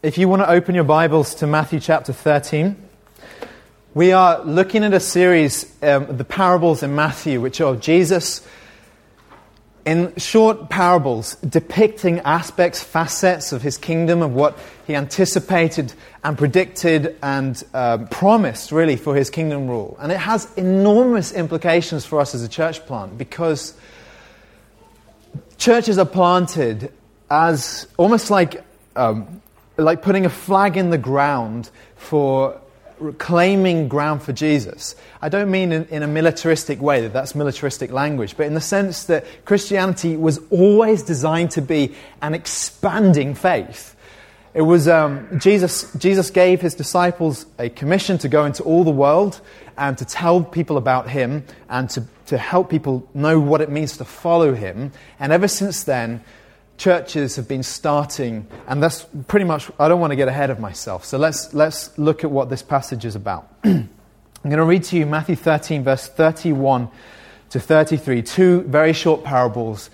if you want to open your Bibles to Matthew chapter 13, we are looking at a series, um, the parables in Matthew, which are Jesus in short parables depicting aspects, facets of his kingdom, of what he anticipated and predicted and um, promised, really, for his kingdom rule. And it has enormous implications for us as a church plant because churches are planted as almost like, um, like putting a flag in the ground for claiming ground for Jesus. I don't mean in, in, a militaristic way, that that's militaristic language, but in the sense that Christianity was always designed to be an expanding faith. It was um, Jesus, Jesus gave his disciples a commission to go into all the world and to tell people about him and to, to help people know what it means to follow him. And ever since then, churches have been starting, and that's pretty much, I don't want to get ahead of myself. So let's, let's look at what this passage is about. I'm going to read to you Matthew 13, verse 31 to 33, two very short parables,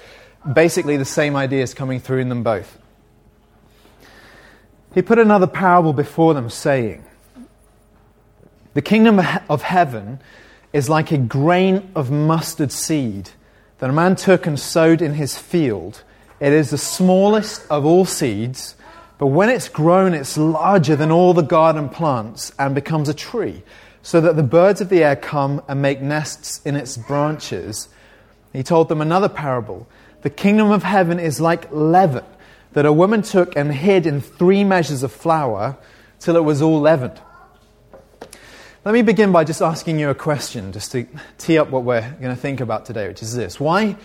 basically the same ideas coming through in them both. He put another parable before them, saying, The kingdom of heaven is like a grain of mustard seed that a man took and sowed in his field. It is the smallest of all seeds, but when it's grown, it's larger than all the garden plants and becomes a tree, so that the birds of the air come and make nests in its branches. He told them another parable. The kingdom of heaven is like leaven that a woman took and hid in three measures of flour till it was all leavened. Let me begin by just asking you a question, just to tee up what we're going to think about today, which is this. Why,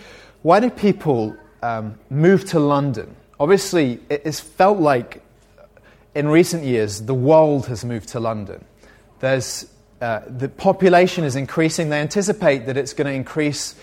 why do people um, moved to London, obviously it's felt like in recent years the world has moved to London. There's, uh, the population is increasing. They anticipate that it's going to increase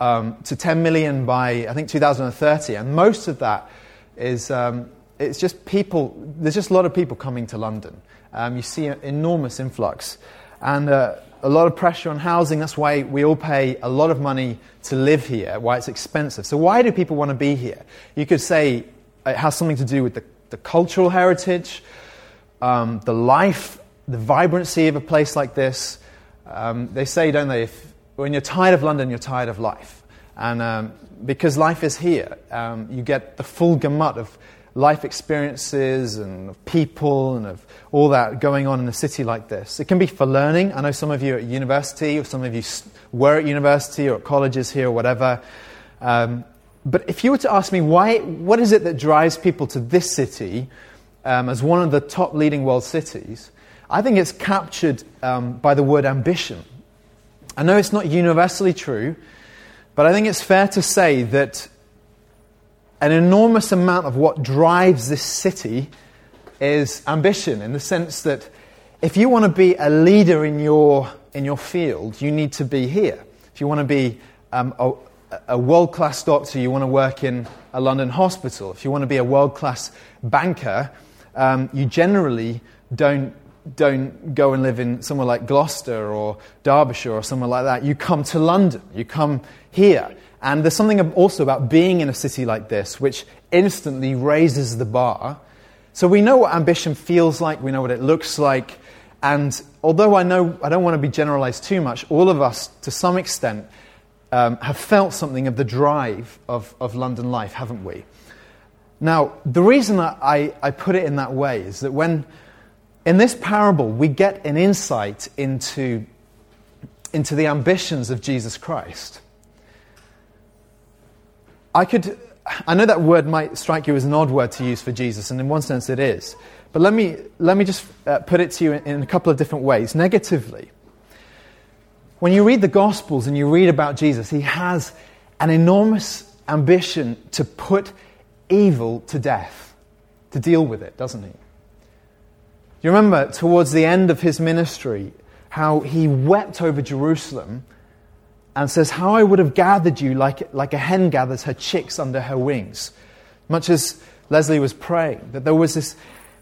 um, to 10 million by, I think, 2030. And most of that is um, it's just people, there's just a lot of people coming to London. Um, you see an enormous influx. And uh, a lot of pressure on housing. That's why we all pay a lot of money to live here, why it's expensive. So, why do people want to be here? You could say it has something to do with the, the cultural heritage, um, the life, the vibrancy of a place like this. Um, they say, don't they, if, when you're tired of London, you're tired of life. And um, because life is here, um, you get the full gamut of life experiences and of people and of all that going on in a city like this. It can be for learning. I know some of you are at university, or some of you were at university or at colleges here or whatever. Um, but if you were to ask me, why, what is it that drives people to this city um, as one of the top leading world cities? I think it's captured um, by the word ambition. I know it's not universally true, but I think it's fair to say that an enormous amount of what drives this city is ambition in the sense that if you want to be a leader in your, in your field, you need to be here. If you want to be um, a, a world class doctor, you want to work in a London hospital. If you want to be a world class banker, um, you generally don't, don't go and live in somewhere like Gloucester or Derbyshire or somewhere like that. You come to London, you come here. And there's something also about being in a city like this which instantly raises the bar. So we know what ambition feels like, we know what it looks like. And although I know I don't want to be generalized too much, all of us, to some extent, um, have felt something of the drive of, of London life, haven't we? Now, the reason I, I put it in that way is that when, in this parable, we get an insight into, into the ambitions of Jesus Christ. I could, I know that word might strike you as an odd word to use for Jesus, and in one sense it is. But let me, let me just uh, put it to you in, in a couple of different ways. Negatively, when you read the Gospels and you read about Jesus, he has an enormous ambition to put evil to death, to deal with it, doesn't he? You remember towards the end of his ministry how he wept over Jerusalem and says, How I would have gathered you like, like a hen gathers her chicks under her wings. Much as Leslie was praying, that there was this,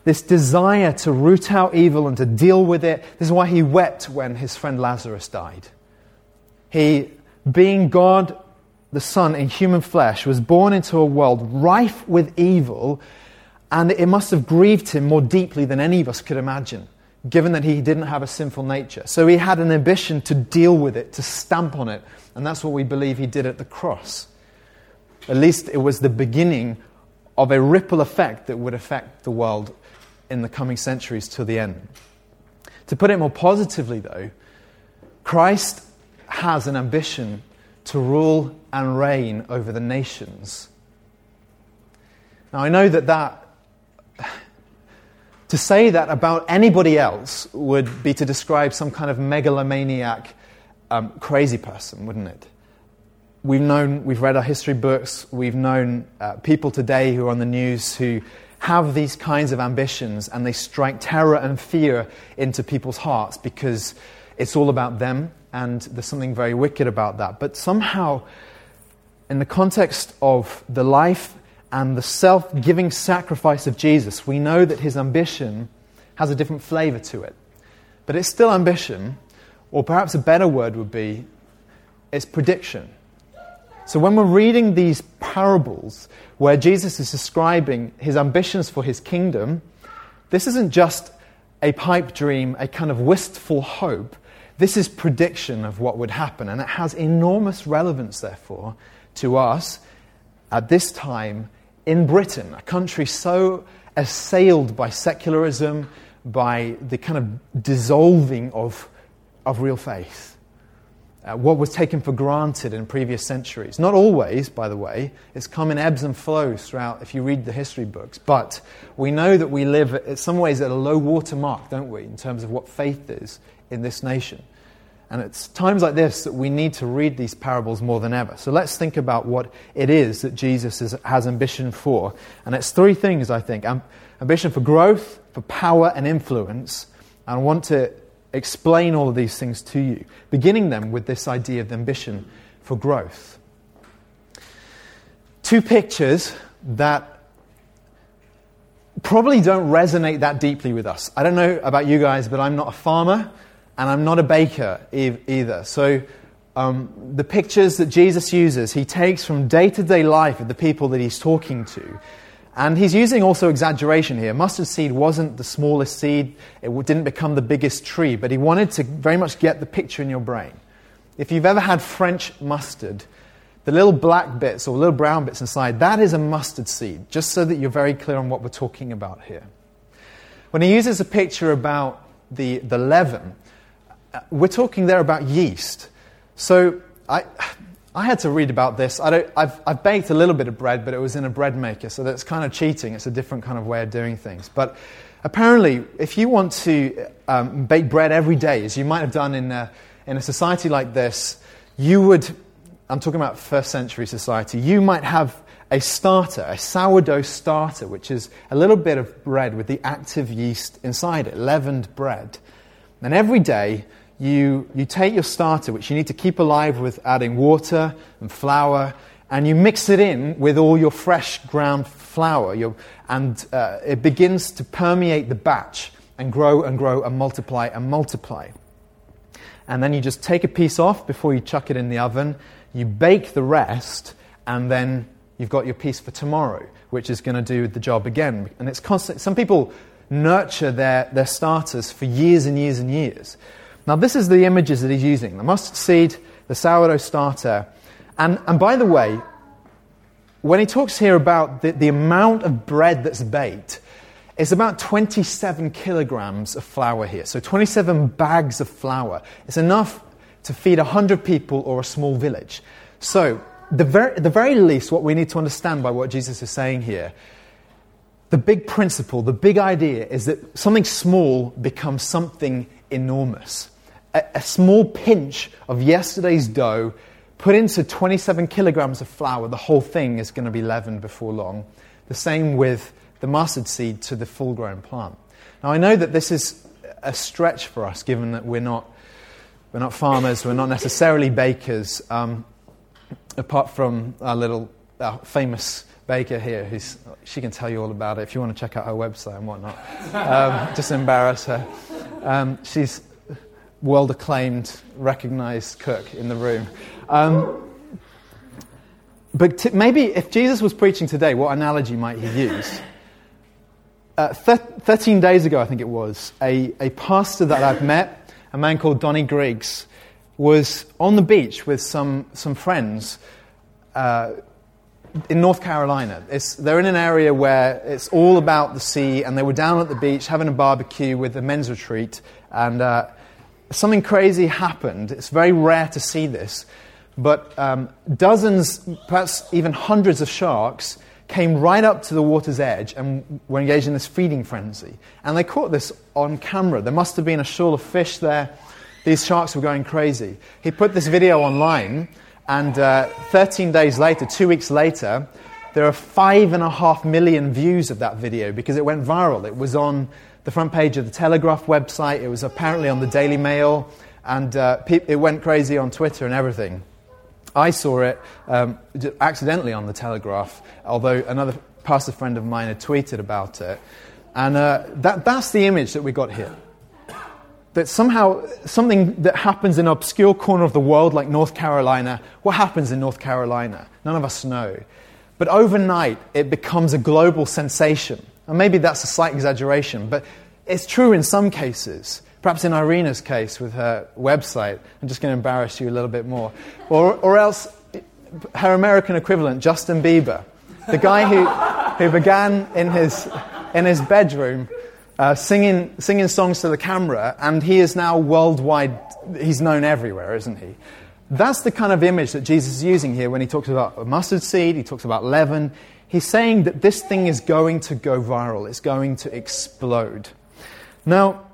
this desire to root out evil and to deal with it. This is why he wept when his friend Lazarus died. He, being God the Son in human flesh, was born into a world rife with evil, And it must have grieved him more deeply than any of us could imagine, given that he didn't have a sinful nature. So he had an ambition to deal with it, to stamp on it. And that's what we believe he did at the cross. At least it was the beginning of a ripple effect that would affect the world in the coming centuries to the end. To put it more positively, though, Christ has an ambition to rule and reign over the nations. Now, I know that that to say that about anybody else would be to describe some kind of megalomaniac, um, crazy person, wouldn't it? We've known, we've read our history books, we've known uh, people today who are on the news who have these kinds of ambitions and they strike terror and fear into people's hearts because it's all about them and there's something very wicked about that. But somehow, in the context of the life and the self giving sacrifice of Jesus, we know that his ambition has a different flavor to it. But it's still ambition, or perhaps a better word would be it's prediction. So when we're reading these parables where Jesus is describing his ambitions for his kingdom, this isn't just a pipe dream, a kind of wistful hope. This is prediction of what would happen, and it has enormous relevance, therefore, to us at this time in Britain, a country so assailed by secularism, by the kind of dissolving of, of real faith. Uh, what was taken for granted in previous centuries. Not always, by the way. It's come in ebbs and flows throughout if you read the history books. But we know that we live, in some ways, at a low water mark, don't we, in terms of what faith is in this nation. And it's times like this that we need to read these parables more than ever. So let's think about what it is that Jesus is, has ambition for. And it's three things, I think ambition for growth, for power, and influence. And I want to explain all of these things to you, beginning them with this idea of ambition for growth. Two pictures that probably don't resonate that deeply with us. I don't know about you guys, but I'm not a farmer and I'm not a baker either. So, um, the pictures that Jesus uses, he takes from day to day life of the people that he's talking to. And he's using also exaggeration here. Mustard seed wasn't the smallest seed, it didn't become the biggest tree, but he wanted to very much get the picture in your brain. If you've ever had French mustard, the little black bits or little brown bits inside, that is a mustard seed, just so that you're very clear on what we're talking about here. When he uses a picture about the, the leaven, we're talking there about yeast. So I, I had to read about this. I have I've baked a little bit of bread, but it was in a bread maker, so that's kind of cheating. It's a different kind of way of doing things. But apparently, if you want to um, bake bread every day, as you might have done in a, in a society like this, you would, I'm talking about first century society, you might have a starter, a sourdough starter, which is a little bit of bread with the active yeast inside it, leavened bread. And every day, you, you take your starter, which you need to keep alive with adding water and flour, and you mix it in with all your fresh ground flour. Your, and uh, it begins to permeate the batch and grow and grow and multiply and multiply. And then you just take a piece off before you chuck it in the oven. You bake the rest, and then you've got your piece for tomorrow, which is going to do the job again. And it's constant. Some people nurture their, their starters for years and years and years. Now, this is the images that he's using the mustard seed, the sourdough starter. And, and by the way, when he talks here about the, the amount of bread that's baked, it's about 27 kilograms of flour here. So 27 bags of flour. It's enough to feed 100 people or a small village. So, the very, the very least, what we need to understand by what Jesus is saying here, the big principle, the big idea is that something small becomes something enormous a, a small pinch of yesterday's dough put into 27 kilograms of flour, the whole thing is going to be leavened before long. The same with the mustard seed to the full grown plant. Now, I know that this is a stretch for us, given that we're not, we're not farmers, we're not necessarily bakers, um, apart from our little our famous baker here, who's, she can tell you all about it if you want to check out her website and whatnot. Um, just embarrass her. Um, she's world acclaimed, recognized cook in the room. Um, but t- maybe if Jesus was preaching today, what analogy might he use? uh, thir- 13 days ago, I think it was, a, a pastor that I've met, a man called Donnie Griggs, was on the beach with some, some friends uh, in North Carolina. It's, they're in an area where it's all about the sea, and they were down at the beach having a barbecue with a men's retreat, and uh, something crazy happened. It's very rare to see this, but um, dozens, perhaps even hundreds of sharks came right up to the water's edge and were engaged in this feeding frenzy. And they caught this on camera. There must have been a shoal of fish there. These sharks were going crazy. He put this video online, and uh, 13 days later, two weeks later, there are five and a half million views of that video because it went viral. It was on the front page of the Telegraph website, it was apparently on the Daily Mail, and uh, it went crazy on Twitter and everything. I saw it um, accidentally on the Telegraph, although another pastor friend of mine had tweeted about it. And uh, that, that's the image that we got here. That somehow something that happens in an obscure corner of the world like North Carolina, what happens in North Carolina? None of us know. But overnight, it becomes a global sensation. And maybe that's a slight exaggeration, but it's true in some cases. Perhaps in Irina's case with her website, I'm just going to embarrass you a little bit more. Or, or else her American equivalent, Justin Bieber, the guy who, who began in his, in his bedroom uh, singing, singing songs to the camera, and he is now worldwide, he's known everywhere, isn't he? That's the kind of image that Jesus is using here when he talks about mustard seed, he talks about leaven. He's saying that this thing is going to go viral, it's going to explode. Now,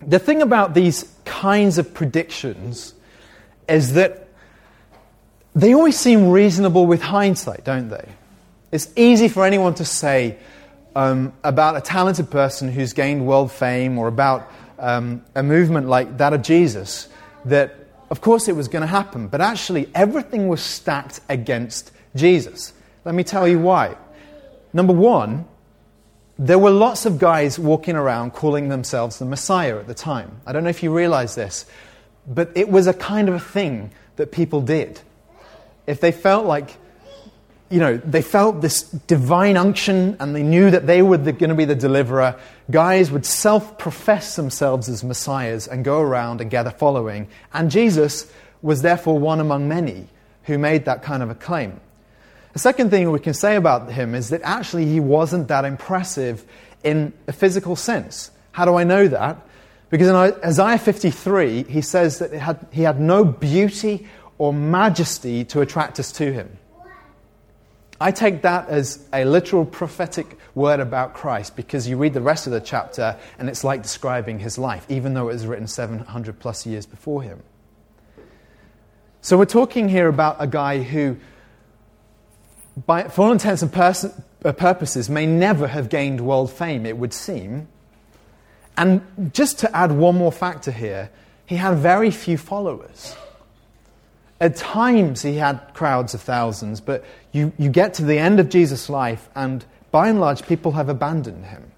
the thing about these kinds of predictions is that they always seem reasonable with hindsight, don't they? It's easy for anyone to say um, about a talented person who's gained world fame or about um, a movement like that of Jesus that, of course, it was going to happen, but actually, everything was stacked against Jesus. Let me tell you why. Number one, there were lots of guys walking around calling themselves the Messiah at the time. I don't know if you realize this, but it was a kind of a thing that people did. If they felt like, you know, they felt this divine unction and they knew that they were the, going to be the deliverer, guys would self profess themselves as messiahs and go around and gather following. And Jesus was therefore one among many who made that kind of a claim. The second thing we can say about him is that actually he wasn't that impressive in a physical sense. How do I know that? Because in Isaiah 53, he says that had, he had no beauty or majesty to attract us to him. I take that as a literal prophetic word about Christ because you read the rest of the chapter and it's like describing his life, even though it was written 700 plus years before him. So we're talking here about a guy who by, for all intents and pers- uh, purposes, may never have gained world fame, it would seem. And just to add one more factor here, he had very few followers. At times, he had crowds of thousands, but you, you get to the end of Jesus' life, and by and large, people have abandoned him.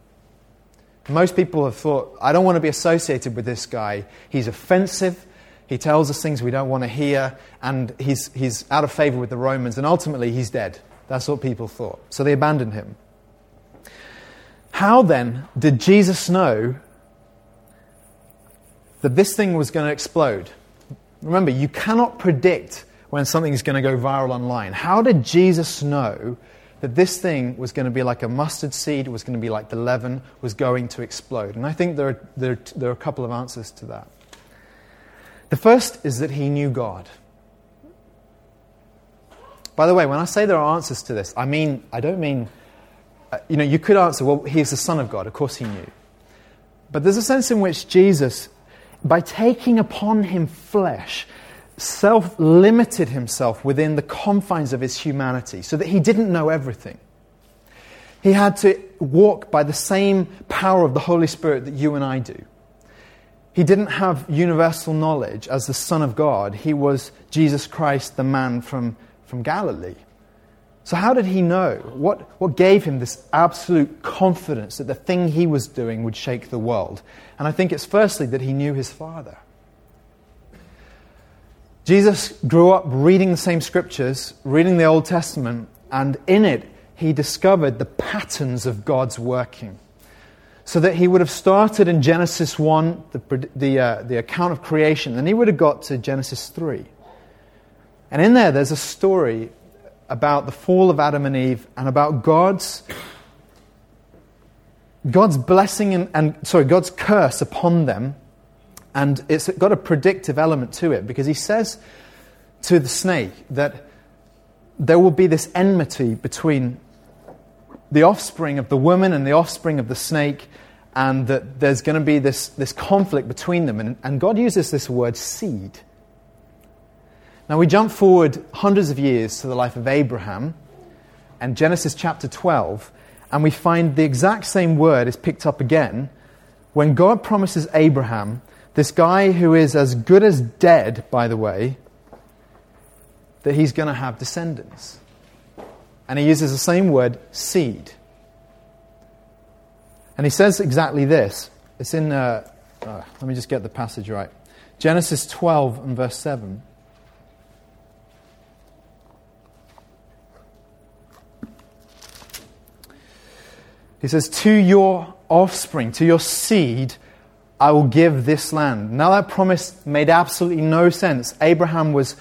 Most people have thought, I don't want to be associated with this guy. He's offensive. He tells us things we don't want to hear, and he's, he's out of favor with the Romans, and ultimately he's dead. That's what people thought. So they abandoned him. How then did Jesus know that this thing was going to explode? Remember, you cannot predict when something is going to go viral online. How did Jesus know that this thing was going to be like a mustard seed, was going to be like the leaven, was going to explode? And I think there are, there, there are a couple of answers to that. The first is that he knew God. By the way, when I say there are answers to this, I mean, I don't mean, uh, you know, you could answer, well, he is the Son of God. Of course he knew. But there's a sense in which Jesus, by taking upon him flesh, self limited himself within the confines of his humanity so that he didn't know everything. He had to walk by the same power of the Holy Spirit that you and I do. He didn't have universal knowledge as the Son of God. He was Jesus Christ, the man from, from Galilee. So, how did he know? What, what gave him this absolute confidence that the thing he was doing would shake the world? And I think it's firstly that he knew his Father. Jesus grew up reading the same scriptures, reading the Old Testament, and in it, he discovered the patterns of God's working. So that he would have started in Genesis 1, the, the, uh, the account of creation, and he would have got to Genesis 3. And in there, there's a story about the fall of Adam and Eve and about God's, God's blessing and, and sorry, God's curse upon them. And it's got a predictive element to it because he says to the snake that there will be this enmity between the offspring of the woman and the offspring of the snake, and that there's going to be this, this conflict between them. And, and God uses this word seed. Now we jump forward hundreds of years to the life of Abraham and Genesis chapter 12, and we find the exact same word is picked up again when God promises Abraham, this guy who is as good as dead, by the way, that he's going to have descendants. And he uses the same word, seed. And he says exactly this. It's in, uh, uh, let me just get the passage right. Genesis 12 and verse 7. He says, To your offspring, to your seed, I will give this land. Now, that promise made absolutely no sense. Abraham was,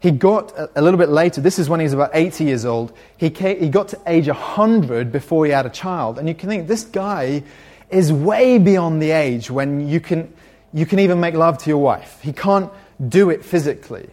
he got a, little bit later, this is when he was about 80 years old, he, came, he got to age 100 before he had a child. And you can think, this guy is way beyond the age when you can, you can even make love to your wife. He can't do it physically.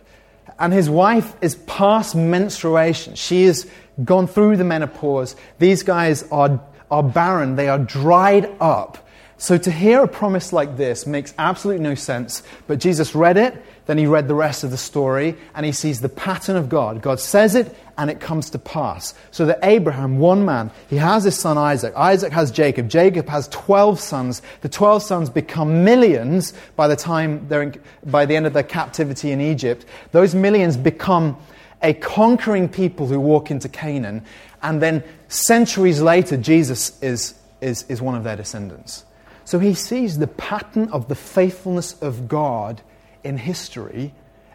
And his wife is past menstruation. She has gone through the menopause. These guys are are barren, they are dried up. So to hear a promise like this makes absolutely no sense. But Jesus read it, then he read the rest of the story, and he sees the pattern of God. God says it, and it comes to pass. So that Abraham, one man, he has his son Isaac. Isaac has Jacob. Jacob has 12 sons. The 12 sons become millions by the time they're in, by the end of their captivity in Egypt. Those millions become a conquering people who walk into Canaan. And then centuries later, Jesus is, is, is one of their descendants. So he sees the pattern of the faithfulness of God in history,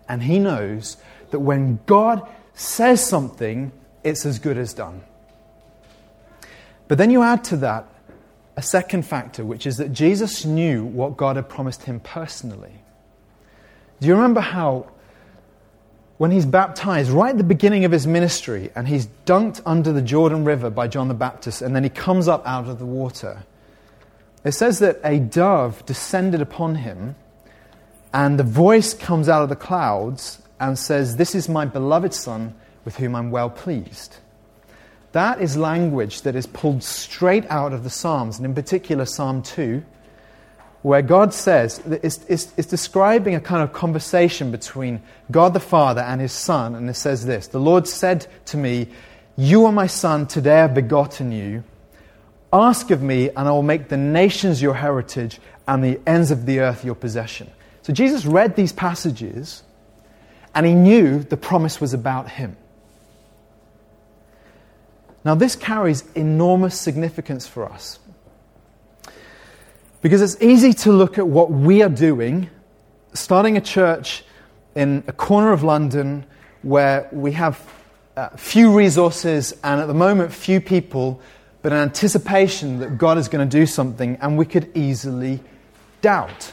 and he knows that when God says something, it's as good as done. But then you add to that a second factor, which is that Jesus knew what God had promised him personally. Do you remember how when he's baptized right at the beginning of his ministry and he's dunked under the Jordan River by John the Baptist and then he comes up out of the water. It says that a dove descended upon him and the voice comes out of the clouds and says, This is my beloved Son with whom I'm well pleased. That is language that is pulled straight out of the Psalms, and in particular Psalm 2, where God says, it's, it's, it's, describing a kind of conversation between God the Father and his Son, and it says this The Lord said to me, You are my Son, today I've begotten you. Ask of me, and I will make the nations your heritage and the ends of the earth your possession. So Jesus read these passages, and he knew the promise was about him. Now, this carries enormous significance for us because it's easy to look at what we are doing, starting a church in a corner of London where we have uh, few resources and at the moment few people, but an anticipation that God is going to do something, and we could easily doubt.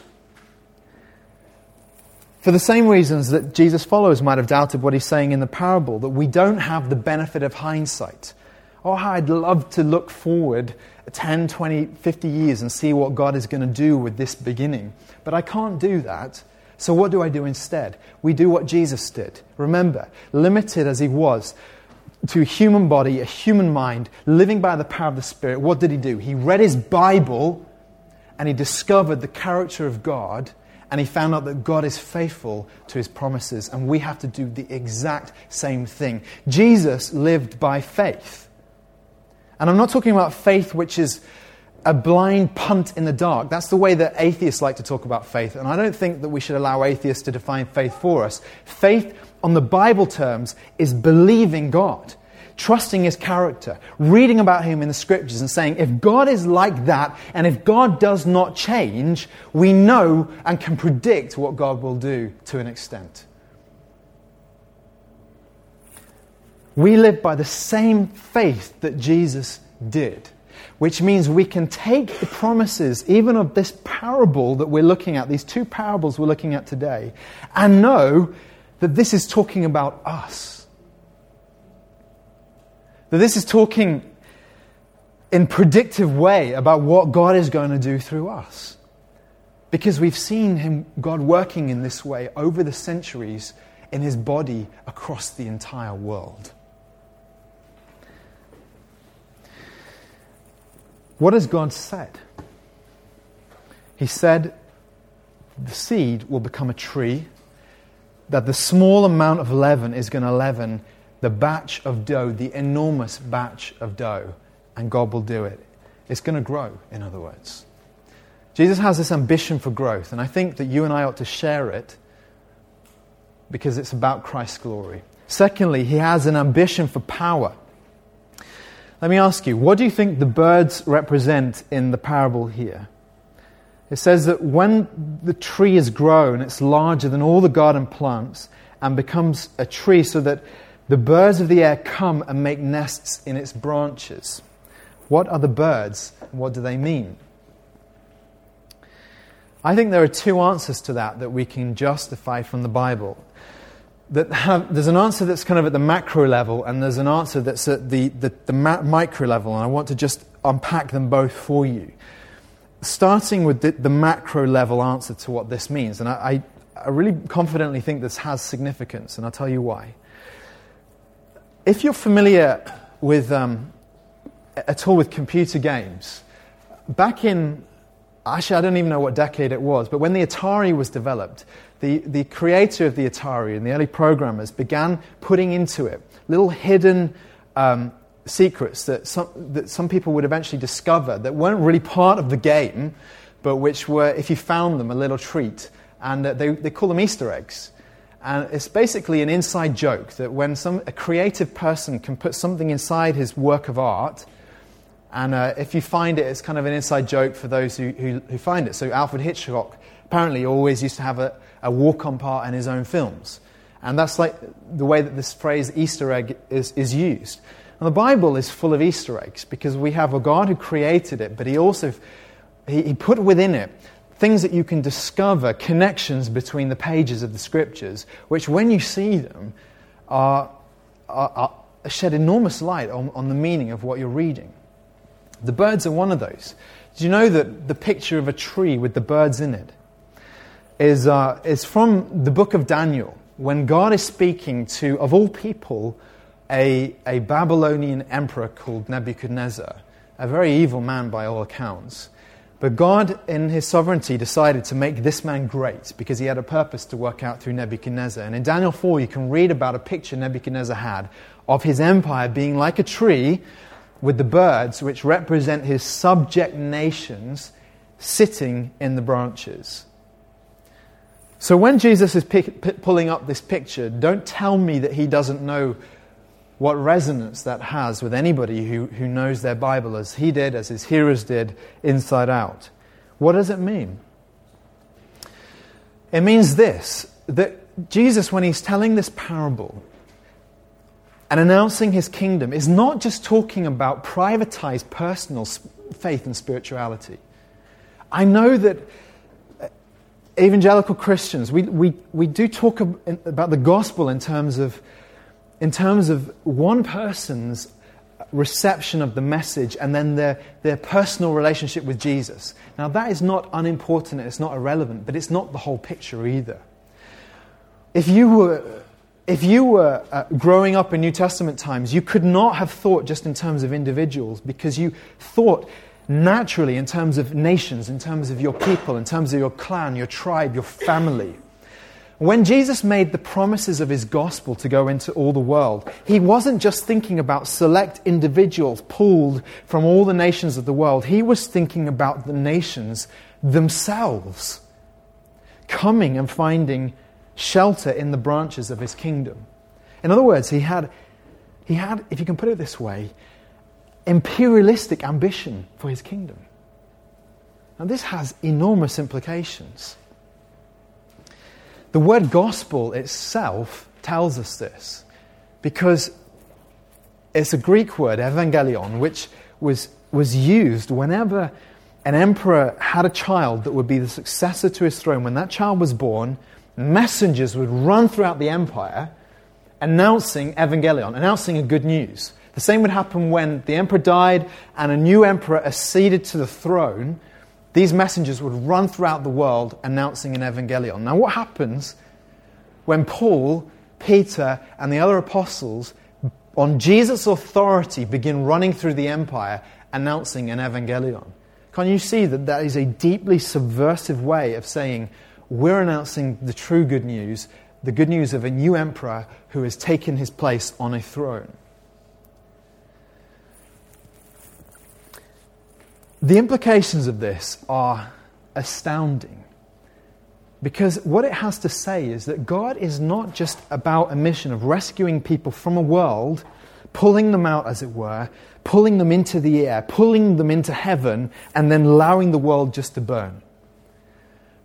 For the same reasons that Jesus' followers might have doubted what he's saying in the parable, that we don't have the benefit of hindsight. Oh, I'd love to look forward 10, 20, 50 years and see what God is going to do with this beginning. But I can't do that. So what do I do instead? We do what Jesus did. Remember, limited as he was to a human body, a human mind, living by the power of the Spirit, what did he do? He read his Bible and he discovered the character of God and he found out that God is faithful to his promises and we have to do the exact same thing. Jesus lived by faith. And I'm not talking about faith which is a blind punt in the dark. That's the way that atheists like to talk about faith. And I don't think that we should allow atheists to define faith for us. Faith, on the Bible terms, is believing God, trusting His character, reading about Him in the scriptures, and saying, if God is like that, and if God does not change, we know and can predict what God will do to an extent. We live by the same faith that Jesus did. which means we can take the promises, even of this parable that we're looking at, these two parables we're looking at today, and know that this is talking about us. That this is talking in predictive way about what God is going to do through us. Because we've seen him, God working in this way over the centuries in his body across the entire world. What has God said? He said the seed will become a tree, that the small amount of leaven is going to leaven the batch of dough, the enormous batch of dough, and God will do it. It's going to grow, in other words. Jesus has this ambition for growth, and I think that you and I ought to share it because it's about Christ's glory. Secondly, he has an ambition for power. Let me ask you, what do you think the birds represent in the parable here? It says that when the tree is grown, it's larger than all the garden plants and becomes a tree so that the birds of the air come and make nests in its branches. What are the birds? What do they mean? I think there are two answers to that that we can justify from the Bible that have, there's an answer that's kind of at the macro level, and there's an answer that's at the, the, the ma- micro level, and I want to just unpack them both for you. Starting with the, the macro level answer to what this means, and I, I, I really confidently think this has significance, and I'll tell you why. If you're familiar with, um, at all with computer games, back in, actually, I don't even know what decade it was, but when the Atari was developed, the, the creator of the Atari and the early programmers began putting into it little hidden um, secrets that some, that some people would eventually discover that weren't really part of the game, but which were, if you found them, a little treat. And uh, they, they call them Easter eggs. And it's basically an inside joke that when some, a creative person can put something inside his work of art, and uh, if you find it, it's kind of an inside joke for those who, who, who find it. So Alfred Hitchcock apparently always used to have a, a walk on part in his own films. And that's like the way that this phrase Easter egg is, is used. And the Bible is full of Easter eggs because we have a God who created it, but he also he, he put within it things that you can discover, connections between the pages of the scriptures, which when you see them are, are, are shed enormous light on, on the meaning of what you're reading. The birds are one of those. Do you know that the picture of a tree with the birds in it is, uh, is from the book of Daniel, when God is speaking to, of all people, a, a Babylonian emperor called Nebuchadnezzar, a very evil man by all accounts. But God, in his sovereignty, decided to make this man great because he had a purpose to work out through Nebuchadnezzar. And in Daniel 4, you can read about a picture Nebuchadnezzar had of his empire being like a tree with the birds, which represent his subject nations, sitting in the branches. So when Jesus is p- pulling up this picture, don't tell me that he doesn't know what resonance that has with anybody who, who knows their Bible as he did, as his hearers did, inside out. What does it mean? It means this that Jesus, when he's telling this parable and announcing his kingdom, is not just talking about privatized personal faith and spirituality. I know that uh, evangelical Christians, we, we, we do talk about the gospel in terms, of, in terms of one person's reception of the message and then their, their personal relationship with Jesus. Now, that is not unimportant, it's not irrelevant, but it's not the whole picture either. If you were, if you were uh, growing up in New Testament times, you could not have thought just in terms of individuals because you thought naturally in terms of nations, in terms of your people, in terms of your clan, your tribe, your family. When Jesus made the promises of his gospel to go into all the world, he wasn't just thinking about select individuals pulled from all the nations of the world. He was thinking about the nations themselves coming and finding shelter in the branches of his kingdom. In other words, he had, he had, if you can put it this way, imperialistic ambition for his kingdom. And this has enormous implications. The word gospel itself tells us this because it's a Greek word, evangelion, which was was used whenever an emperor had a child that would be the successor to his throne. When that child was born, messengers would run throughout the empire announcing evangelion, announcing a good news. The same would happen when the emperor died and a new emperor acceded to the throne. These messengers would run throughout the world announcing an evangelion. Now, what happens when Paul, Peter, and the other apostles, on Jesus' authority, begin running through the empire announcing an evangelion? Can you see that that is a deeply subversive way of saying, we're announcing the true good news, the good news of a new emperor who has taken his place on a throne? The implications of this are astounding. Because what it has to say is that God is not just about a mission of rescuing people from a world, pulling them out, as it were, pulling them into the air, pulling them into heaven, and then allowing the world just to burn.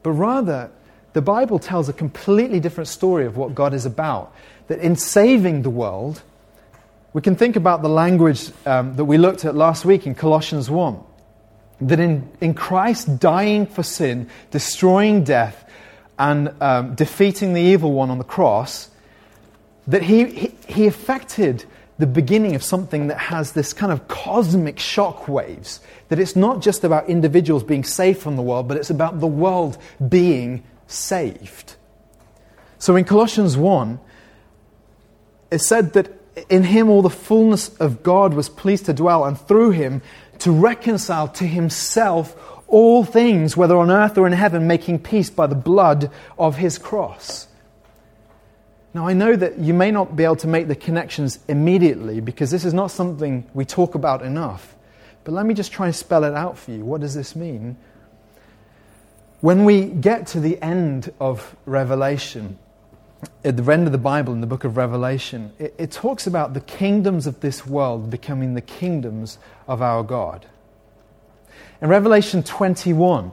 But rather, the Bible tells a completely different story of what God is about. That in saving the world, we can think about the language um, that we looked at last week in Colossians 1 that in, in Christ dying for sin, destroying death, and um, defeating the evil one on the cross, that he, he, he affected the beginning of something that has this kind of cosmic shock waves. That it's not just about individuals being saved from the world, but it's about the world being saved. So in Colossians 1, it said that in him all the fullness of God was pleased to dwell, and through him to reconcile to himself all things, whether on earth or in heaven, making peace by the blood of his cross. Now, I know that you may not be able to make the connections immediately because this is not something we talk about enough. But let me just try and spell it out for you. What does this mean? When we get to the end of Revelation, at the end of the Bible, in the book of Revelation, it, it, talks about the kingdoms of this world becoming the kingdoms of our God. In Revelation 21,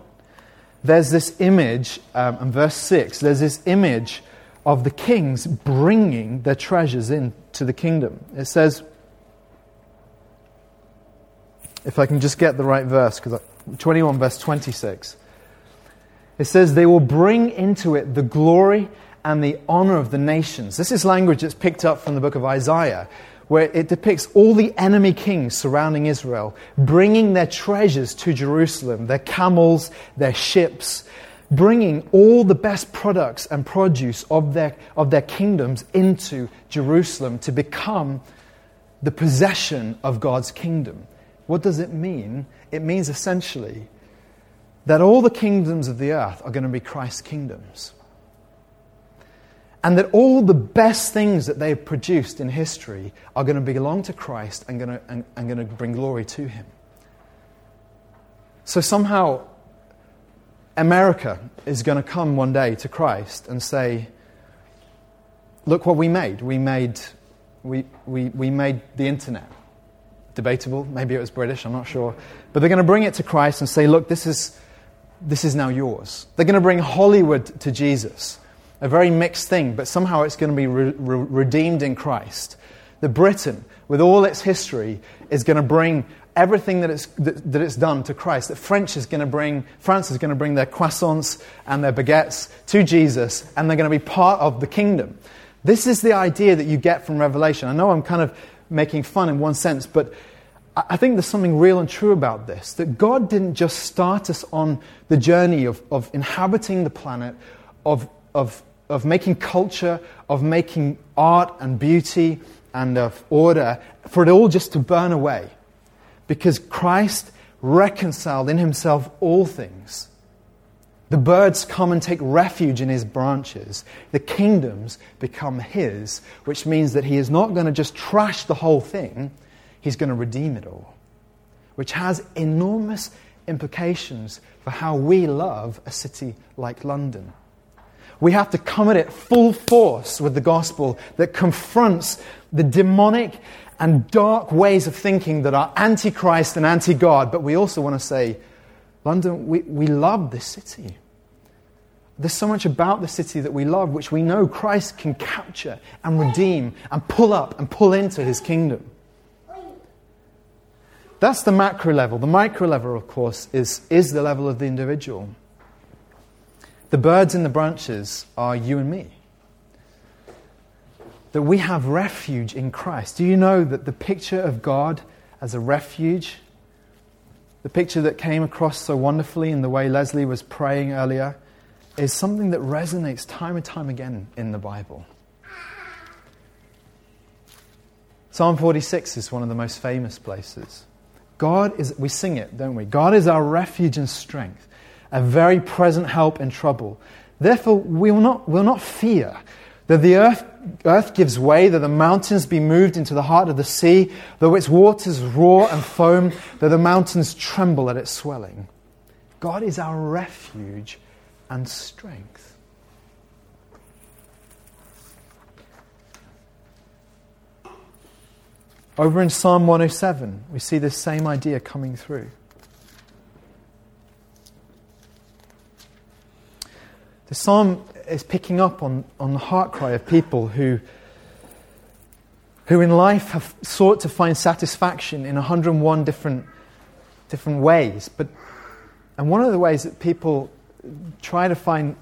there's this image, um, in verse 6, there's this image of the kings bringing their treasures into the kingdom. It says, if I can just get the right verse, because 21, verse 26. It says, They will bring into it the glory and the honor of the nations. This is language that's picked up from the book of Isaiah, where it depicts all the enemy kings surrounding Israel, bringing their treasures to Jerusalem, their camels, their ships, bringing all the best products and produce of their, of their kingdoms into Jerusalem to become the possession of God's kingdom. What does it mean? It means essentially that all the kingdoms of the earth are going to be Christ's kingdoms and that all the best things that they've produced in history are going to belong to Christ and going to, and, and going to bring glory to Him. So somehow, America is going to come one day to Christ and say, Look what we made. We made, we, we, we made the internet. Debatable. Maybe it was British, I'm not sure. But they're going to bring it to Christ and say, Look, this is, this is now yours. They're going to bring Hollywood to Jesus a very mixed thing, but somehow it's going to be re- re- redeemed in Christ. The Britain, with all its history, is going to bring everything that it's, that, that it's done to Christ. That French is going to bring, France is going to bring their croissants and their baguettes to Jesus, and they're going to be part of the kingdom. This is the idea that you get from Revelation. I know I'm kind of making fun in one sense, but I think there's something real and true about this. That God didn't just start us on the journey of, of inhabiting the planet, of, of of making culture, of making art and beauty and of order, for it all just to burn away. Because Christ reconciled in himself all things. The birds come and take refuge in his branches. The kingdoms become his, which means that he is not going to just trash the whole thing, he's going to redeem it all. Which has enormous implications for how we love a city like London. We have to come at it full force with the gospel that confronts the demonic and dark ways of thinking that are anti Christ and anti God. But we also want to say, London, we, we love this city. There's so much about the city that we love, which we know Christ can capture and redeem and pull up and pull into his kingdom. That's the macro level. The micro level, of course, is, is the level of the individual. The birds in the branches are you and me. That we have refuge in Christ. Do you know that the picture of God as a refuge, the picture that came across so wonderfully in the way Leslie was praying earlier, is something that resonates time and time again in the Bible? Psalm 46 is one of the most famous places. God is, we sing it, don't we? God is our refuge and strength, a very present help in trouble. Therefore, we will not, will not fear that the earth, earth gives way, that the mountains be moved into the heart of the sea, though its waters roar and foam, that the mountains tremble at its swelling. God is our refuge and strength. Over in Psalm 107, we see this same idea coming through. The psalm is picking up on, on the heart cry of people who, who in life have sought to find satisfaction in 101 different, different ways. But, and one of the ways that people try to find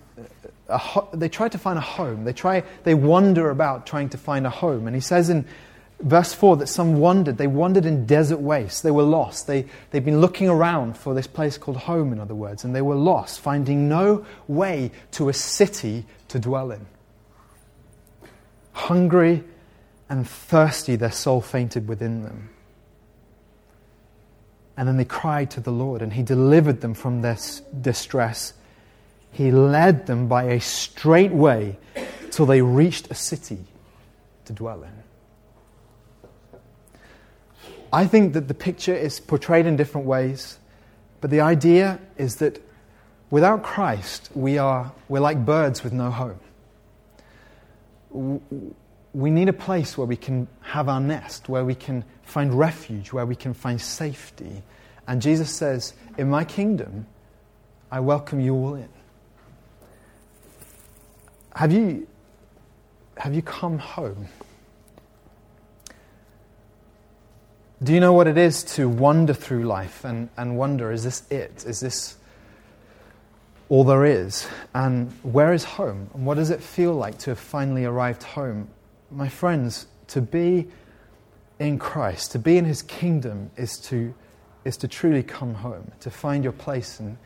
a, they try to find a home. They, try, they wander about trying to find a home. And he says in verse 4 that some wandered. They wandered in desert wastes. They were lost. They, they'd been looking around for this place called home, in other words, and they were lost, finding no way to a city to dwell in. Hungry and thirsty, their soul fainted within them. And then they cried to the Lord, and He delivered them from their distress. He led them by a straight way till they reached a city to dwell in. I think that the picture is portrayed in different ways, but the idea is that without Christ, we are, we're like birds with no home. We need a place where we can have our nest, where we can find refuge, where we can find safety. And Jesus says, In my kingdom, I welcome you all in. Have you, have you come home? Do you know what it is to wander through life and, and wonder, is this it? Is this all there is? And where is home? And what does it feel like to have finally arrived home? My friends, to be in Christ, to be in His kingdom, is to, is to truly come home, to find your place in,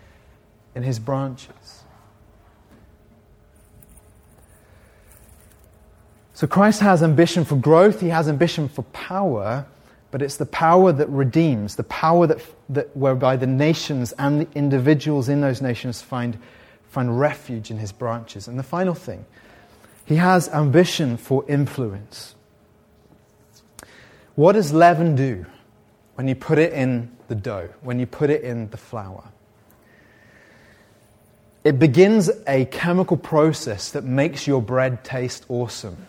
in His branches. So Christ has ambition for growth, He has ambition for power but it's the power that redeems, the power that, that whereby the nations and the individuals in those nations find, find refuge in his branches. And the final thing, he has ambition for influence. What does leaven do when you put it in the dough, when you put it in the flour? It begins a chemical process that makes your bread taste awesome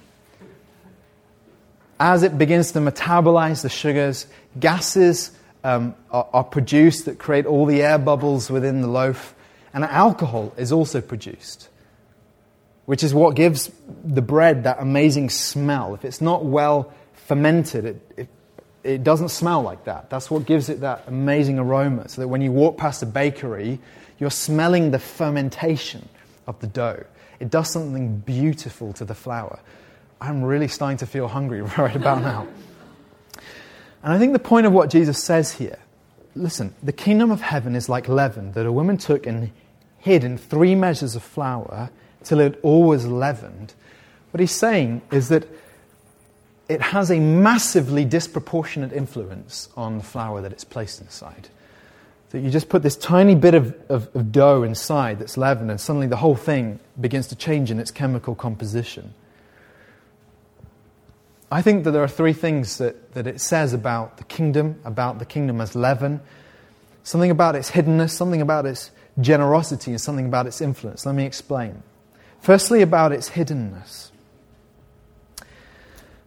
as it begins to metabolize the sugars, gases um, are, are, produced that create all the air bubbles within the loaf, and alcohol is also produced, which is what gives the bread that amazing smell. If it's not well fermented, it, it, it doesn't smell like that. That's what gives it that amazing aroma, so that when you walk past a bakery, you're smelling the fermentation of the dough. It does something beautiful to the flour. I'm really starting to feel hungry right about now. And I think the point of what Jesus says here listen, the kingdom of heaven is like leaven that a woman took and hid in three measures of flour till it all was leavened. What he's saying is that it has a massively disproportionate influence on the flour that it's placed inside. That you just put this tiny bit of, of, of dough inside that's leavened, and suddenly the whole thing begins to change in its chemical composition. I think that there are three things that, that it says about the kingdom, about the kingdom as leaven something about its hiddenness, something about its generosity, and something about its influence. Let me explain. Firstly, about its hiddenness.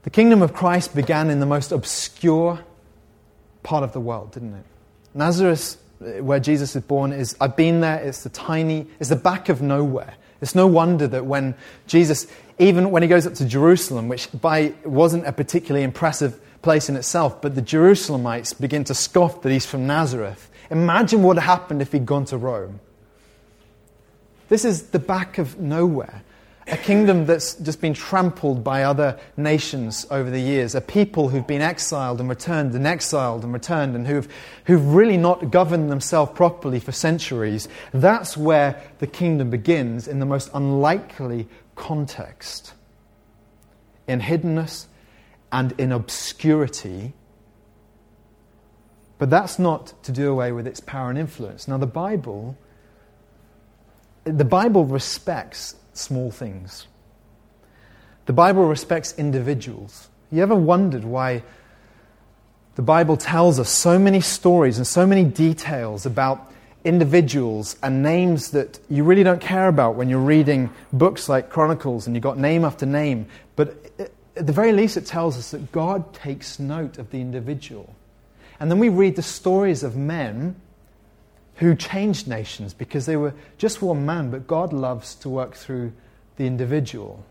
The kingdom of Christ began in the most obscure part of the world, didn't it? Nazareth, where Jesus is born, is I've been there, it's the tiny, it's the back of nowhere. It's no wonder that when Jesus, even when he goes up to Jerusalem, which by wasn't a particularly impressive place in itself, but the Jerusalemites begin to scoff that he's from Nazareth. Imagine what happened if he'd gone to Rome. This is the back of nowhere. A kingdom that's just been trampled by other nations over the years. A people who've been exiled and returned and exiled and returned and who've, who've really not governed themselves properly for centuries. That's where the kingdom begins in the most unlikely context. In hiddenness and in obscurity. But that's not to do away with its power and influence. Now, the Bible, the Bible respects small things. The Bible respects individuals. You ever wondered why the Bible tells us so many stories and so many details about individuals and names that you really don't care about when you're reading books like Chronicles and you've got name after name? But at the very least, it tells us that God takes note of the individual. And then we read the stories of men who changed nations because they were just one man, but God loves to work through the individual.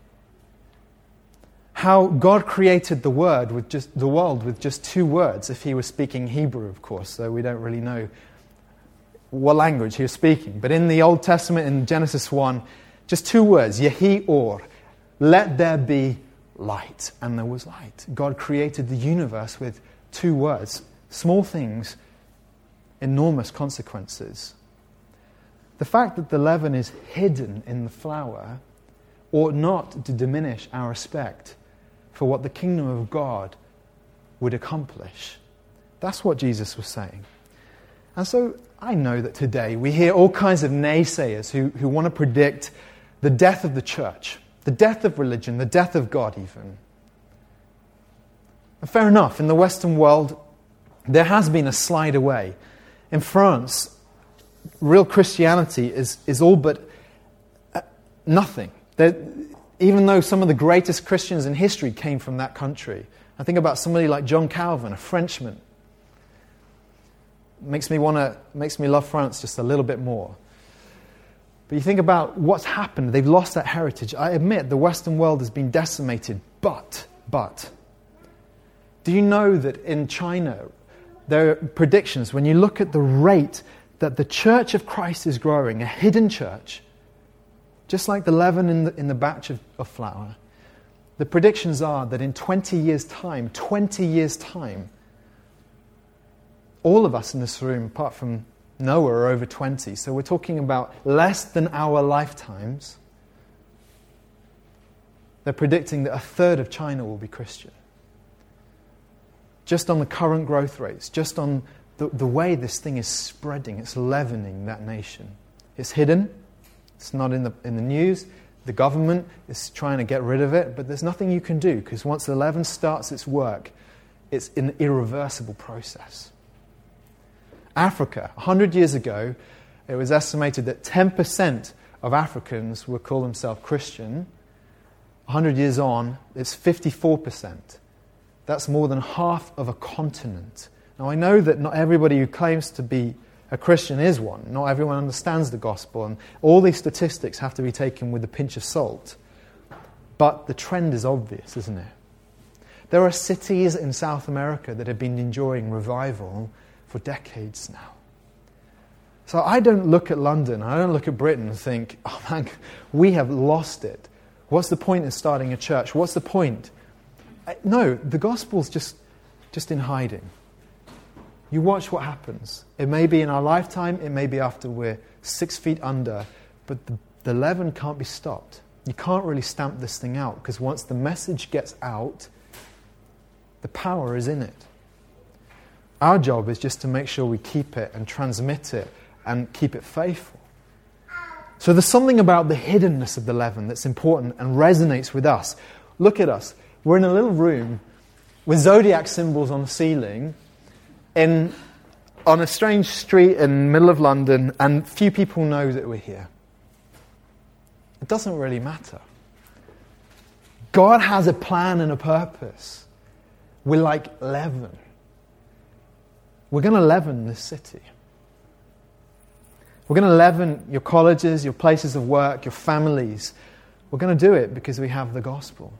How God created the word with just the world with just two words, if he was speaking Hebrew, of course, so we don't really know what language he was speaking. But in the Old Testament, in Genesis 1, just two words, Yehi or, let there be light. And there was light. God created the universe with two words, small things enormous consequences. The fact that the leaven is hidden in the flour ought not to diminish our respect for what the kingdom of God would accomplish. That's what Jesus was saying. And so I know that today we hear all kinds of naysayers who, who want to predict the death of the church, the death of religion, the death of God, even. And fair enough, in the Western world, there has been a slide away in France, real Christianity is, is all but uh, nothing. That even though some of the greatest Christians in history came from that country, I think about somebody like John Calvin, a Frenchman. Makes me want to makes me love France just a little bit more. But you think about what's happened. They've lost that heritage. I admit the Western world has been decimated, but, but, do you know that in China, there are predictions when you look at the rate that the church of Christ is growing, a hidden church, just like the leaven in the, in the batch of, of flour. The predictions are that in 20 years' time, 20 years' time, all of us in this room, apart from Noah, are over 20. So we're talking about less than our lifetimes. They're predicting that a third of China will be Christian just on the current growth rates, just on the, the way this thing is spreading, it's leavening that nation. It's hidden, it's not in the, in the news. The government is trying to get rid of it, but there's nothing you can do because once the leaven starts its work, it's an irreversible process. Africa, 100 years ago, it was estimated that 10% of Africans would call themselves Christian. 100 years on, it's 54%. That's more than half of a continent. Now, I know that not everybody who claims to be a Christian is one. Not everyone understands the gospel, and all these statistics have to be taken with a pinch of salt. But the trend is obvious, isn't it? There are cities in South America that have been enjoying revival for decades now. So I don't look at London, I don't look at Britain and think, oh man, we have lost it. What's the point in starting a church? What's the point no, the gospel's just, just in hiding. You watch what happens. It may be in our lifetime, it may be after we're six feet under, but the, the leaven can't be stopped. You can't really stamp this thing out because once the message gets out, the power is in it. Our job is just to make sure we keep it and transmit it and keep it faithful. So there's something about the hiddenness of the leaven that's important and resonates with us. Look at us. We're in a little room with zodiac symbols on the ceiling in, on a strange street in the middle of London, and few people know that we're here. It doesn't really matter. God has a plan and a purpose. We're like leaven. We're going to leaven this city. We're going to leaven your colleges, your places of work, your families. We're going to do it because we have the gospel.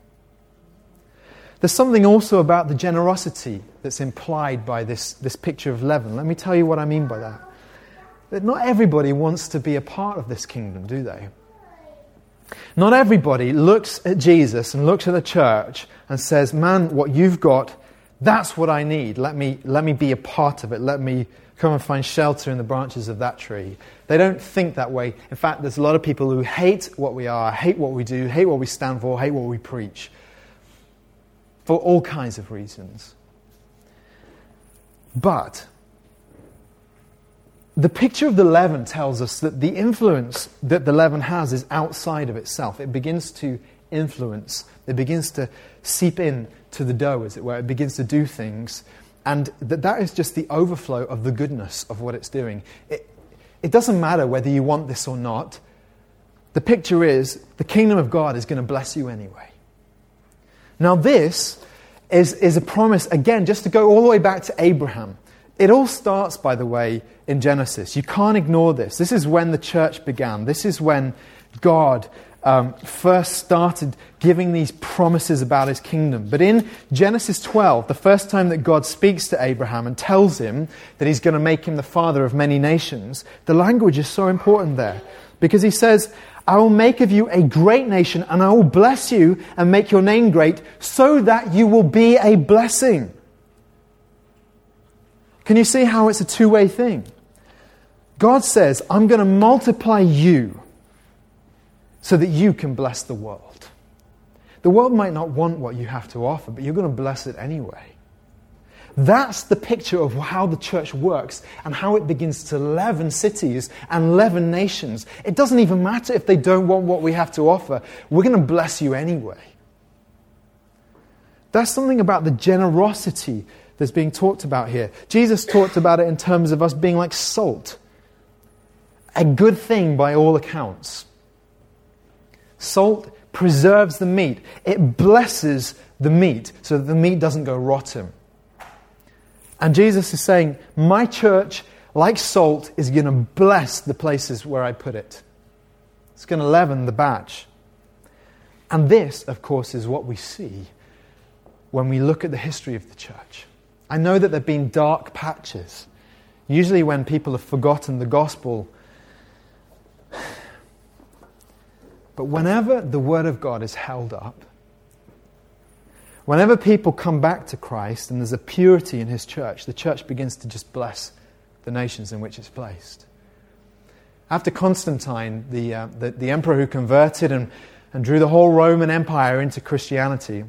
There's something also about the generosity that's implied by this, this picture of leaven. Let me tell you what I mean by that. That not everybody wants to be a part of this kingdom, do they? Not everybody looks at Jesus and looks at the church and says, Man, what you've got, that's what I need. Let me, let me be a part of it. Let me come and find shelter in the branches of that tree. They don't think that way. In fact, there's a lot of people who hate what we are, hate what we do, hate what we stand for, hate what we preach for all kinds of reasons. But the picture of the leaven tells us that the influence that the leaven has is outside of itself. It begins to influence, it begins to seep in to the dough, as it were. It begins to do things. And that, that is just the overflow of the goodness of what it's doing. It, it doesn't matter whether you want this or not. The picture is the kingdom of God is going to bless you anyway. Now, this is, is a promise, again, just to go all the way back to Abraham. It all starts, by the way, in Genesis. You can't ignore this. This is when the church began. This is when God um, first started giving these promises about his kingdom. But in Genesis 12, the first time that God speaks to Abraham and tells him that he's going to make him the father of many nations, the language is so important there. Because he says, I will make of you a great nation, and I will bless you and make your name great, so that you will be a blessing. Can you see how it's a two way thing? God says, I'm going to multiply you so that you can bless the world. The world might not want what you have to offer, but you're going to bless it anyway. That's the picture of how the church works and how it begins to leaven cities and leaven nations. It doesn't even matter if they don't want what we have to offer, we're going to bless you anyway. That's something about the generosity that's being talked about here. Jesus talked about it in terms of us being like salt, a good thing by all accounts. Salt preserves the meat, it blesses the meat so that the meat doesn't go rotten. And Jesus is saying, My church, like salt, is going to bless the places where I put it. It's going to leaven the batch. And this, of course, is what we see when we look at the history of the church. I know that there have been dark patches. Usually, when people have forgotten the gospel, but whenever the Word of God is held up, Whenever people come back to Christ and there's a purity in his church, the church begins to just bless the nations in which it's placed. After Constantine, the, uh, the, the, emperor who converted and, and drew the whole Roman Empire into Christianity,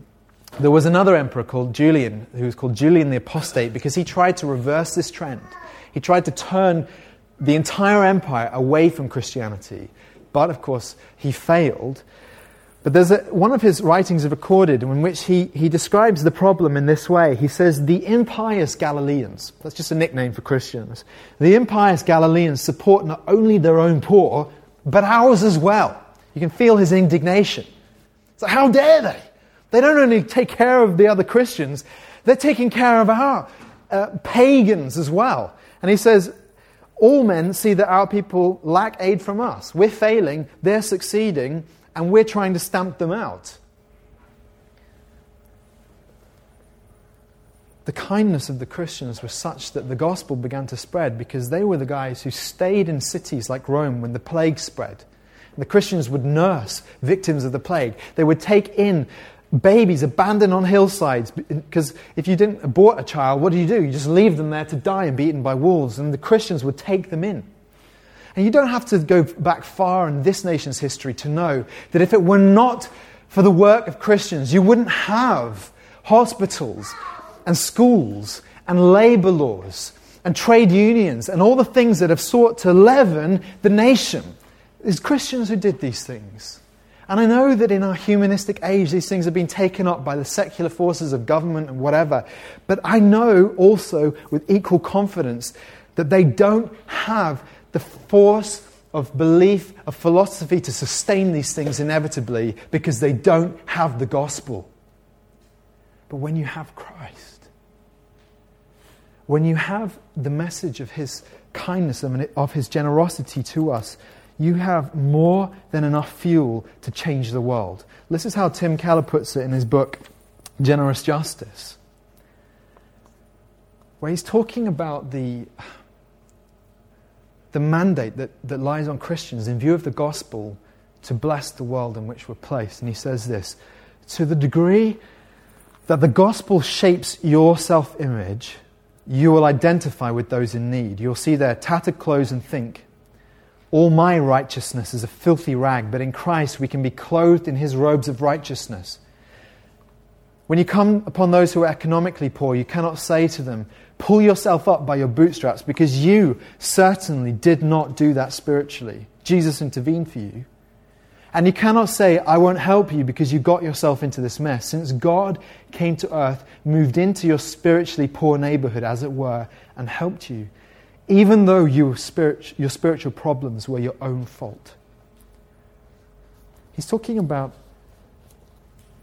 there was another emperor called Julian, who was called Julian the Apostate, because he tried to reverse this trend. He tried to turn the entire empire away from Christianity. But of course, he failed. But there's a, one of his writings recorded in which he, he describes the problem in this way. He says, The impious Galileans, that's just a nickname for Christians, the impious Galileans support not only their own poor, but ours as well. You can feel his indignation. So, how dare they? They don't only take care of the other Christians, they're taking care of our uh, pagans as well. And he says, all men see that our people lack aid from us. We're failing, they're succeeding, and we're trying to stamp them out. The kindness of the Christians was such that the gospel began to spread because they were the guys who stayed in cities like Rome when the plague spread. The Christians would nurse victims of the plague. They would take in babies abandoned on hillsides because if you didn't abort a child, what do you do? You just leave them there to die and be eaten by wolves, and the Christians would take them in. And you don't have to go back far in this nation's history to know that if it were not for the work of Christians, you wouldn't have hospitals and schools and labor laws and trade unions and all the things that have sought to leaven the nation. It's Christians who did these things. And I know that in our humanistic age, these things have been taken up by the secular forces of government and whatever. But I know also with equal confidence that they don't have the force of belief, of philosophy to sustain these things inevitably because they don't have the gospel. But when you have Christ, when you have the message of his kindness and of his generosity to us, you have more than enough fuel to change the world. This is how Tim Keller puts it in his book, generous justice, where he's talking about the, the mandate that, that lies on Christians in view of the gospel to bless the world in which we're placed. And he says this To the degree that the gospel shapes your self image, you will identify with those in need. You'll see their tattered clothes and think, all my righteousness is a filthy rag, but in Christ we can be clothed in his robes of righteousness. When you come upon those who are economically poor, you cannot say to them, Pull yourself up by your bootstraps, because you certainly did not do that spiritually. Jesus intervened for you. And you cannot say, I won't help you because you got yourself into this mess. Since God came to earth, moved into your spiritually poor neighborhood, as it were, and helped you even though your, spirit, your spiritual problems were your own fault. He's talking about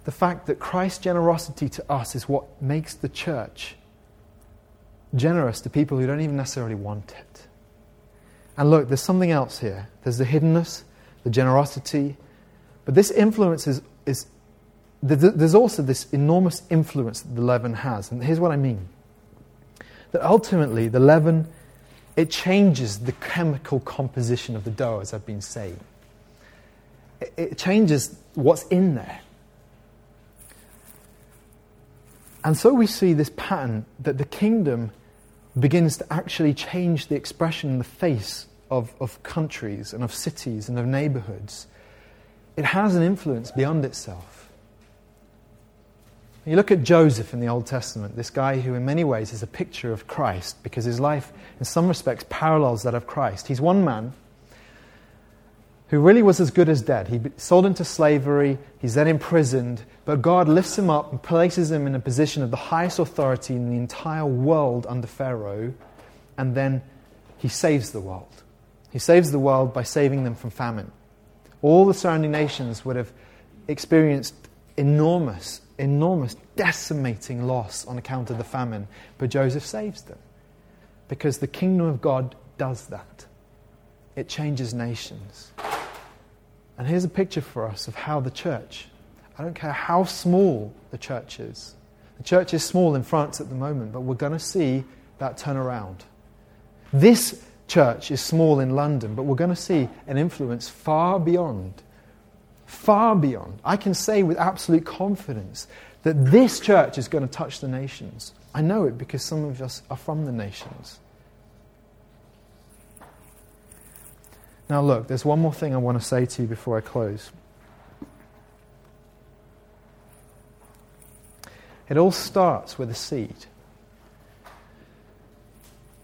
the fact that Christ's generosity to us is what makes the church generous to people who don't even necessarily want it. And look, there's something else here. There's the hiddenness, the generosity, but this influence is, is there's also this enormous influence that the leaven has. And here's what I mean that ultimately the leaven it changes the chemical composition of the dough, as I've been saying. It, changes what's in there. And so we see this pattern that the kingdom begins to actually change the expression and the face of, of countries and of cities and of neighborhoods. It has an influence beyond itself. You look at Joseph in the Old Testament, this guy who, in many ways, is a picture of Christ because his life, in some respects, parallels that of Christ. He's one man who really was as good as dead. He sold into slavery, he's then imprisoned, but God lifts him up and places him in a position of the highest authority in the entire world under Pharaoh, and then he saves the world. He saves the world by saving them from famine. All the surrounding nations would have experienced enormous enormous, decimating loss on account of the famine, but Joseph saves them because the kingdom of God does that. It changes nations. And here's a picture for us of how the church, I don't care how small the church is, the church is small in France at the moment, but we're going to see that turn around. This church is small in London, but we're going to see an influence far beyond far beyond. I can say with absolute confidence that this church is going to touch the nations. I know it because some of us are from the nations. Now, look, there's one more thing I want to say to you before I close. It all starts with a seed.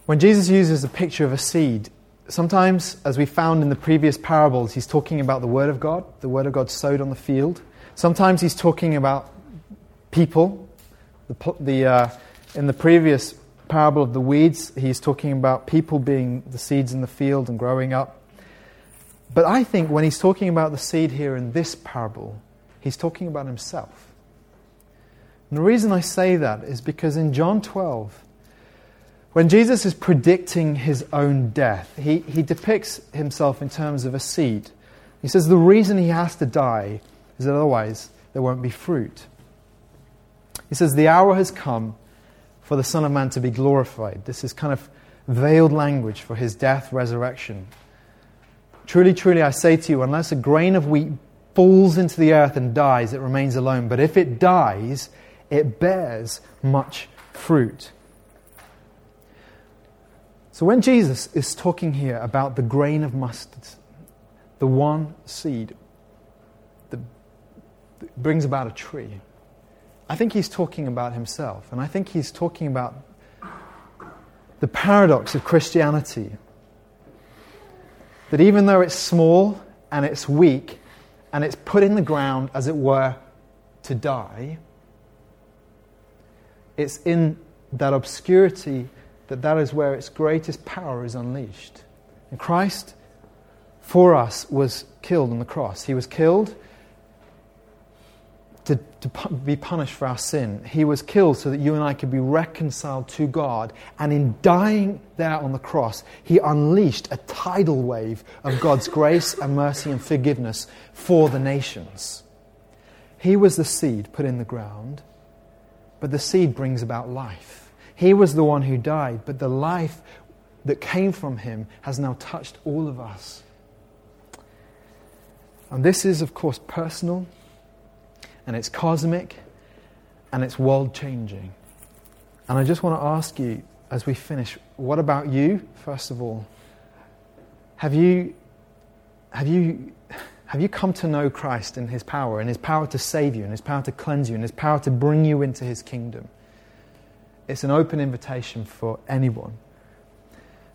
When Jesus uses the picture of a seed, sometimes, as we found in the previous parables, he's talking about the Word of God, the Word of God sowed on the field. Sometimes he's talking about people. The, the, uh, in the previous parable of the weeds, he's talking about people being the seeds in the field and growing up. But I think when he's talking about the seed here in this parable, he's talking about himself. And the reason I say that is because in John 12, when Jesus is predicting his own death, he, he depicts himself in terms of a seed. He says the reason he has to die is that otherwise there won't be fruit. He says, The hour has come for the Son of Man to be glorified. This is kind of veiled language for his death, resurrection. Truly, truly, I say to you, unless a grain of wheat falls into the earth and dies, it remains alone. But if it dies, it bears much fruit. So when Jesus is talking here about the grain of mustard, the one seed that brings about a tree, I think he's talking about himself. And I think he's talking about the paradox of Christianity. That even though it's small and it's weak and it's put in the ground, as it were, to die, it's in that obscurity that that is where its greatest power is unleashed. And Christ, for us, was killed on the cross. He was killed to be punished for our sin. He was killed so that you and I could be reconciled to God. And in dying there on the cross, He unleashed a tidal wave of God's grace and mercy and forgiveness for the nations. He was the seed put in the ground. but the seed brings about life. He was the one who died, but the life that came from him has now touched all of us. And this is, of course, personal, and it's cosmic, and it's world changing. And I just want to ask you as we finish what about you, first of all? Have you, have you, have you come to know Christ and his power, and his power to save you, and his power to cleanse you, and his power to bring you into his kingdom? It's an open invitation for anyone.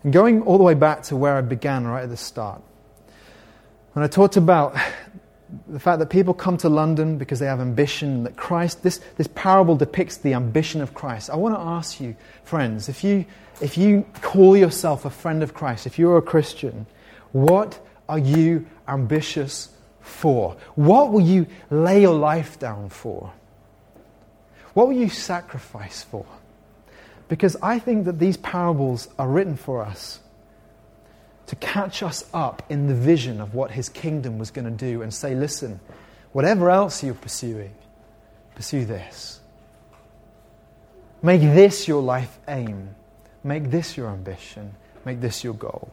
And going all the way back to where I began right at the start, when I talked about the fact that people come to London because they have ambition, that Christ, this, this parable depicts the ambition of Christ. I want to ask you, friends, if you, if you call yourself a friend of Christ, if you're a Christian, what are you ambitious for? What will you lay your life down for? What will you sacrifice for? Because I think that these parables are written for us to catch us up in the vision of what his kingdom was going to do and say, listen, whatever else you're pursuing, pursue this. Make this your life aim. Make this your ambition. Make this your goal.